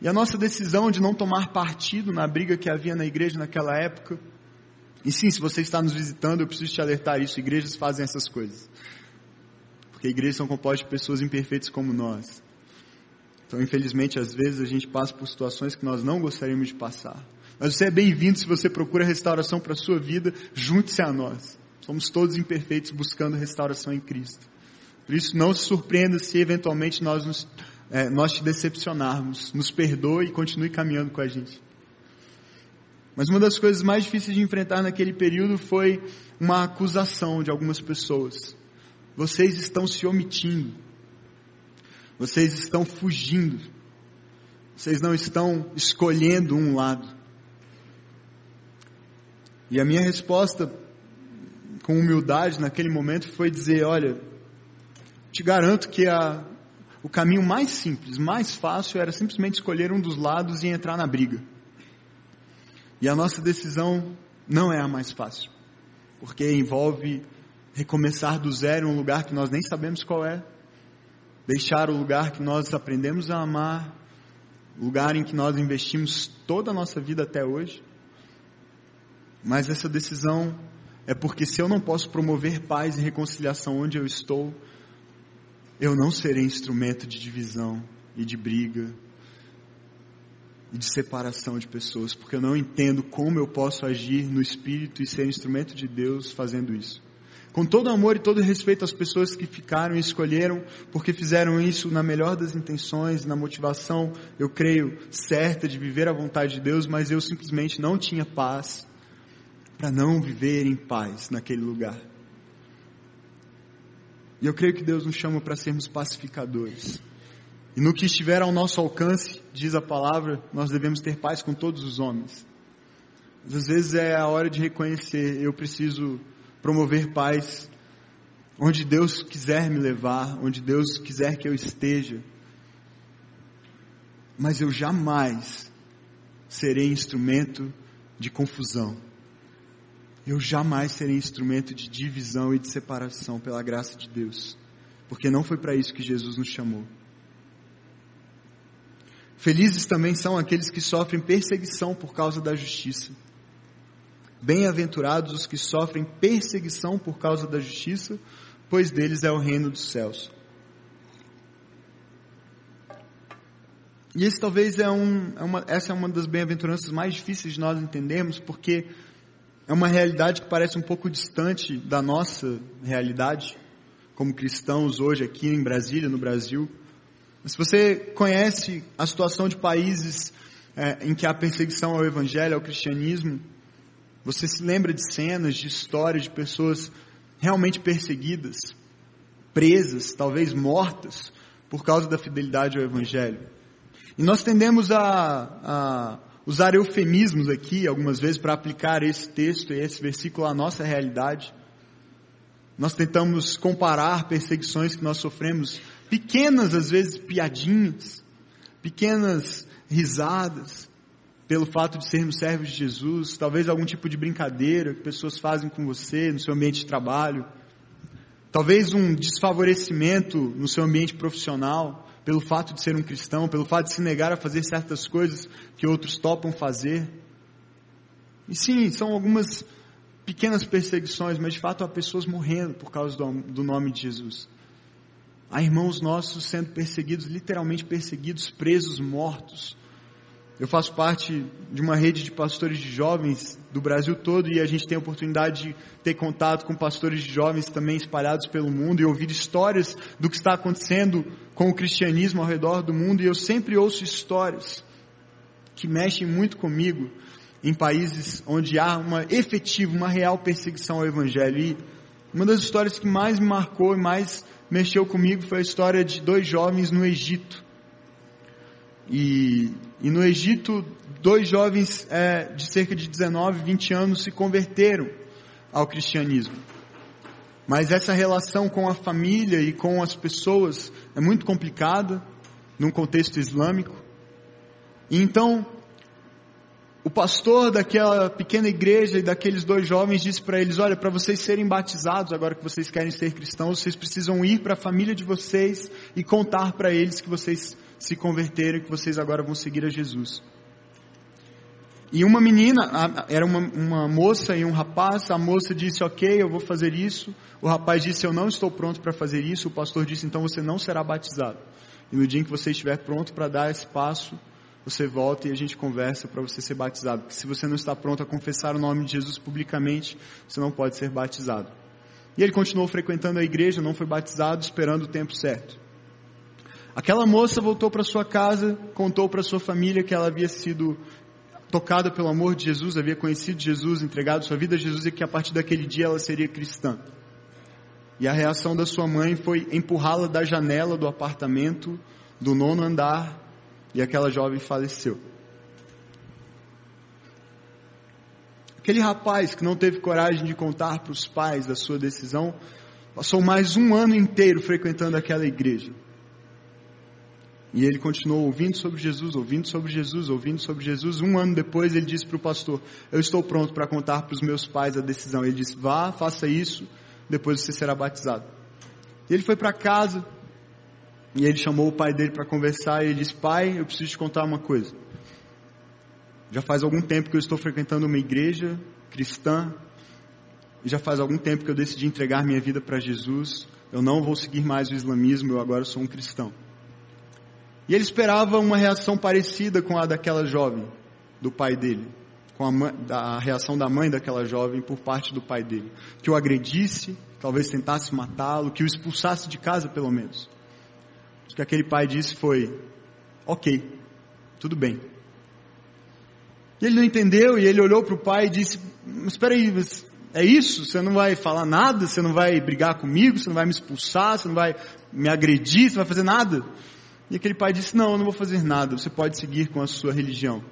E a nossa decisão de não tomar partido na briga que havia na igreja naquela época. E sim, se você está nos visitando, eu preciso te alertar isso. Igrejas fazem essas coisas. Porque igrejas são compostas de pessoas imperfeitas como nós. Então, infelizmente, às vezes a gente passa por situações que nós não gostaríamos de passar. Mas você é bem-vindo se você procura restauração para a sua vida, junte-se a nós. Somos todos imperfeitos buscando restauração em Cristo. Por isso, não se surpreenda se eventualmente nós, nos, é, nós te decepcionarmos. Nos perdoe e continue caminhando com a gente. Mas uma das coisas mais difíceis de enfrentar naquele período foi uma acusação de algumas pessoas. Vocês estão se omitindo. Vocês estão fugindo. Vocês não estão escolhendo um lado. E a minha resposta, com humildade naquele momento, foi dizer: Olha, te garanto que a, o caminho mais simples, mais fácil, era simplesmente escolher um dos lados e entrar na briga. E a nossa decisão não é a mais fácil, porque envolve recomeçar do zero em um lugar que nós nem sabemos qual é, deixar o lugar que nós aprendemos a amar, lugar em que nós investimos toda a nossa vida até hoje. Mas essa decisão é porque se eu não posso promover paz e reconciliação onde eu estou, eu não serei instrumento de divisão e de briga e de separação de pessoas, porque eu não entendo como eu posso agir no espírito e ser instrumento de Deus fazendo isso com todo amor e todo respeito às pessoas que ficaram e escolheram, porque fizeram isso na melhor das intenções, na motivação, eu creio, certa de viver a vontade de Deus, mas eu simplesmente não tinha paz para não viver em paz naquele lugar. E eu creio que Deus nos chama para sermos pacificadores. E no que estiver ao nosso alcance, diz a palavra, nós devemos ter paz com todos os homens. Mas às vezes é a hora de reconhecer, eu preciso promover paz onde Deus quiser me levar, onde Deus quiser que eu esteja. Mas eu jamais serei instrumento de confusão. Eu jamais serei instrumento de divisão e de separação pela graça de Deus. Porque não foi para isso que Jesus nos chamou. Felizes também são aqueles que sofrem perseguição por causa da justiça Bem-aventurados os que sofrem perseguição por causa da justiça, pois deles é o reino dos céus. E esse talvez é, um, é uma, essa é uma das bem-aventuranças mais difíceis de nós entendermos, porque é uma realidade que parece um pouco distante da nossa realidade, como cristãos hoje aqui em Brasília, no Brasil. Se você conhece a situação de países é, em que há perseguição ao Evangelho, ao cristianismo, você se lembra de cenas, de histórias de pessoas realmente perseguidas, presas, talvez mortas, por causa da fidelidade ao Evangelho. E nós tendemos a, a usar eufemismos aqui, algumas vezes, para aplicar esse texto e esse versículo à nossa realidade. Nós tentamos comparar perseguições que nós sofremos, pequenas, às vezes, piadinhas, pequenas risadas, pelo fato de sermos servos de Jesus, talvez algum tipo de brincadeira que pessoas fazem com você no seu ambiente de trabalho, talvez um desfavorecimento no seu ambiente profissional, pelo fato de ser um cristão, pelo fato de se negar a fazer certas coisas que outros topam fazer. E sim, são algumas pequenas perseguições, mas de fato há pessoas morrendo por causa do, do nome de Jesus. Há irmãos nossos sendo perseguidos, literalmente perseguidos, presos, mortos eu faço parte de uma rede de pastores de jovens do Brasil todo e a gente tem a oportunidade de ter contato com pastores de jovens também espalhados pelo mundo e ouvir histórias do que está acontecendo com o cristianismo ao redor do mundo e eu sempre ouço histórias que mexem muito comigo em países onde há uma efetiva, uma real perseguição ao Evangelho. E uma das histórias que mais me marcou e mais mexeu comigo foi a história de dois jovens no Egito. E, e no Egito, dois jovens é, de cerca de 19, 20 anos se converteram ao cristianismo. Mas essa relação com a família e com as pessoas é muito complicada num contexto islâmico. E então, o pastor daquela pequena igreja e daqueles dois jovens disse para eles: Olha, para vocês serem batizados, agora que vocês querem ser cristãos, vocês precisam ir para a família de vocês e contar para eles que vocês se converteram e que vocês agora vão seguir a Jesus. E uma menina, era uma, uma moça e um rapaz, a moça disse: Ok, eu vou fazer isso. O rapaz disse: Eu não estou pronto para fazer isso. O pastor disse: Então você não será batizado. E no dia em que você estiver pronto para dar esse passo, você volta e a gente conversa para você ser batizado. Porque se você não está pronto a confessar o nome de Jesus publicamente, você não pode ser batizado. E ele continuou frequentando a igreja, não foi batizado, esperando o tempo certo. Aquela moça voltou para sua casa, contou para sua família que ela havia sido tocada pelo amor de Jesus, havia conhecido Jesus, entregado sua vida a Jesus e que a partir daquele dia ela seria cristã. E a reação da sua mãe foi empurrá-la da janela do apartamento do nono andar e aquela jovem faleceu. Aquele rapaz que não teve coragem de contar para os pais da sua decisão, passou mais um ano inteiro frequentando aquela igreja. E ele continuou ouvindo sobre Jesus, ouvindo sobre Jesus, ouvindo sobre Jesus. Um ano depois ele disse para o pastor: Eu estou pronto para contar para os meus pais a decisão. Ele disse: Vá, faça isso, depois você será batizado. E ele foi para casa, e ele chamou o pai dele para conversar e ele disse: Pai, eu preciso te contar uma coisa. Já faz algum tempo que eu estou frequentando uma igreja cristã, e já faz algum tempo que eu decidi entregar minha vida para Jesus. Eu não vou seguir mais o islamismo, eu agora sou um cristão. E ele esperava uma reação parecida com a daquela jovem, do pai dele, com a, a reação da mãe daquela jovem por parte do pai dele. Que o agredisse, talvez tentasse matá-lo, que o expulsasse de casa pelo menos. O que aquele pai disse foi: Ok, tudo bem. E ele não entendeu e ele olhou para o pai e disse: Mas espera aí, é isso? Você não vai falar nada? Você não vai brigar comigo? Você não vai me expulsar? Você não vai me agredir? Você não vai fazer nada? E aquele pai disse: Não, eu não vou fazer nada. Você pode seguir com a sua religião.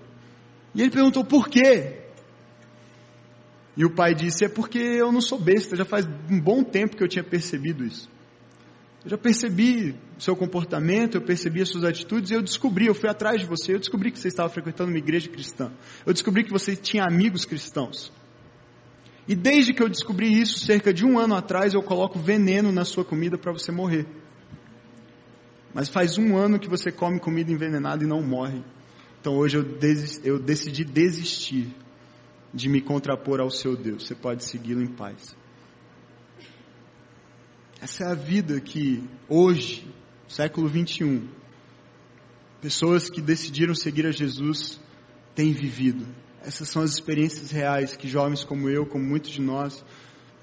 E ele perguntou: Por quê? E o pai disse: É porque eu não sou besta. Já faz um bom tempo que eu tinha percebido isso. Eu já percebi o seu comportamento, eu percebi as suas atitudes e eu descobri, eu fui atrás de você, eu descobri que você estava frequentando uma igreja cristã. Eu descobri que você tinha amigos cristãos. E desde que eu descobri isso, cerca de um ano atrás, eu coloco veneno na sua comida para você morrer. Mas faz um ano que você come comida envenenada e não morre. Então hoje eu, eu decidi desistir de me contrapor ao seu Deus. Você pode segui-lo em paz. Essa é a vida que hoje, século 21, pessoas que decidiram seguir a Jesus têm vivido. Essas são as experiências reais que jovens como eu, como muitos de nós,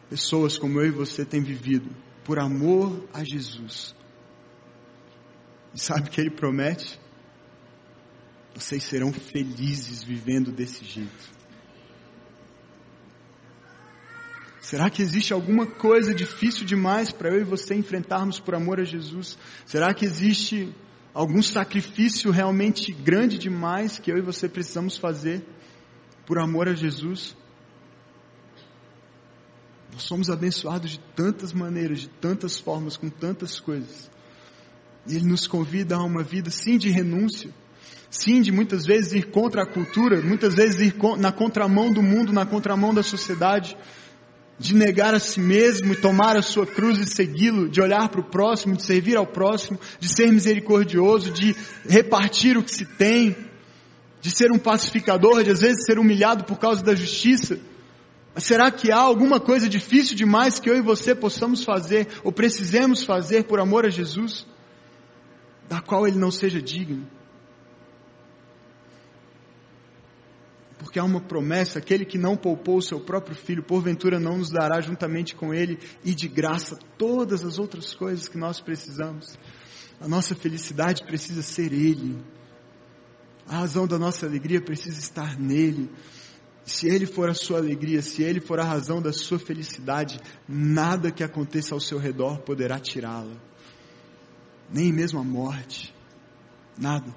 pessoas como eu e você têm vivido, por amor a Jesus. E sabe o que ele promete? Vocês serão felizes vivendo desse jeito. Será que existe alguma coisa difícil demais para eu e você enfrentarmos por amor a Jesus? Será que existe algum sacrifício realmente grande demais que eu e você precisamos fazer por amor a Jesus? Nós somos abençoados de tantas maneiras, de tantas formas, com tantas coisas. E Ele nos convida a uma vida, sim, de renúncia, sim, de muitas vezes ir contra a cultura, muitas vezes ir na contramão do mundo, na contramão da sociedade, de negar a si mesmo e tomar a sua cruz e segui-lo, de olhar para o próximo, de servir ao próximo, de ser misericordioso, de repartir o que se tem, de ser um pacificador, de às vezes ser humilhado por causa da justiça. Mas será que há alguma coisa difícil demais que eu e você possamos fazer ou precisemos fazer por amor a Jesus, da qual ele não seja digno? porque há uma promessa: aquele que não poupou o seu próprio filho, porventura não nos dará juntamente com ele e de graça todas as outras coisas que nós precisamos. A nossa felicidade precisa ser Ele. A razão da nossa alegria precisa estar nele. Se Ele for a sua alegria, se Ele for a razão da sua felicidade, nada que aconteça ao seu redor poderá tirá-la. Nem mesmo a morte. Nada.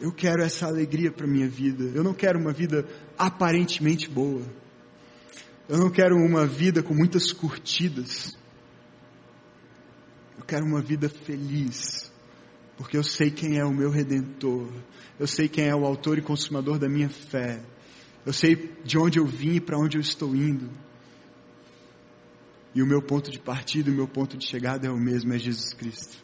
Eu quero essa alegria para minha vida. Eu não quero uma vida aparentemente boa. Eu não quero uma vida com muitas curtidas. Eu quero uma vida feliz, porque eu sei quem é o meu redentor. Eu sei quem é o autor e consumador da minha fé. Eu sei de onde eu vim e para onde eu estou indo. E o meu ponto de partida, o meu ponto de chegada é o mesmo, é Jesus Cristo.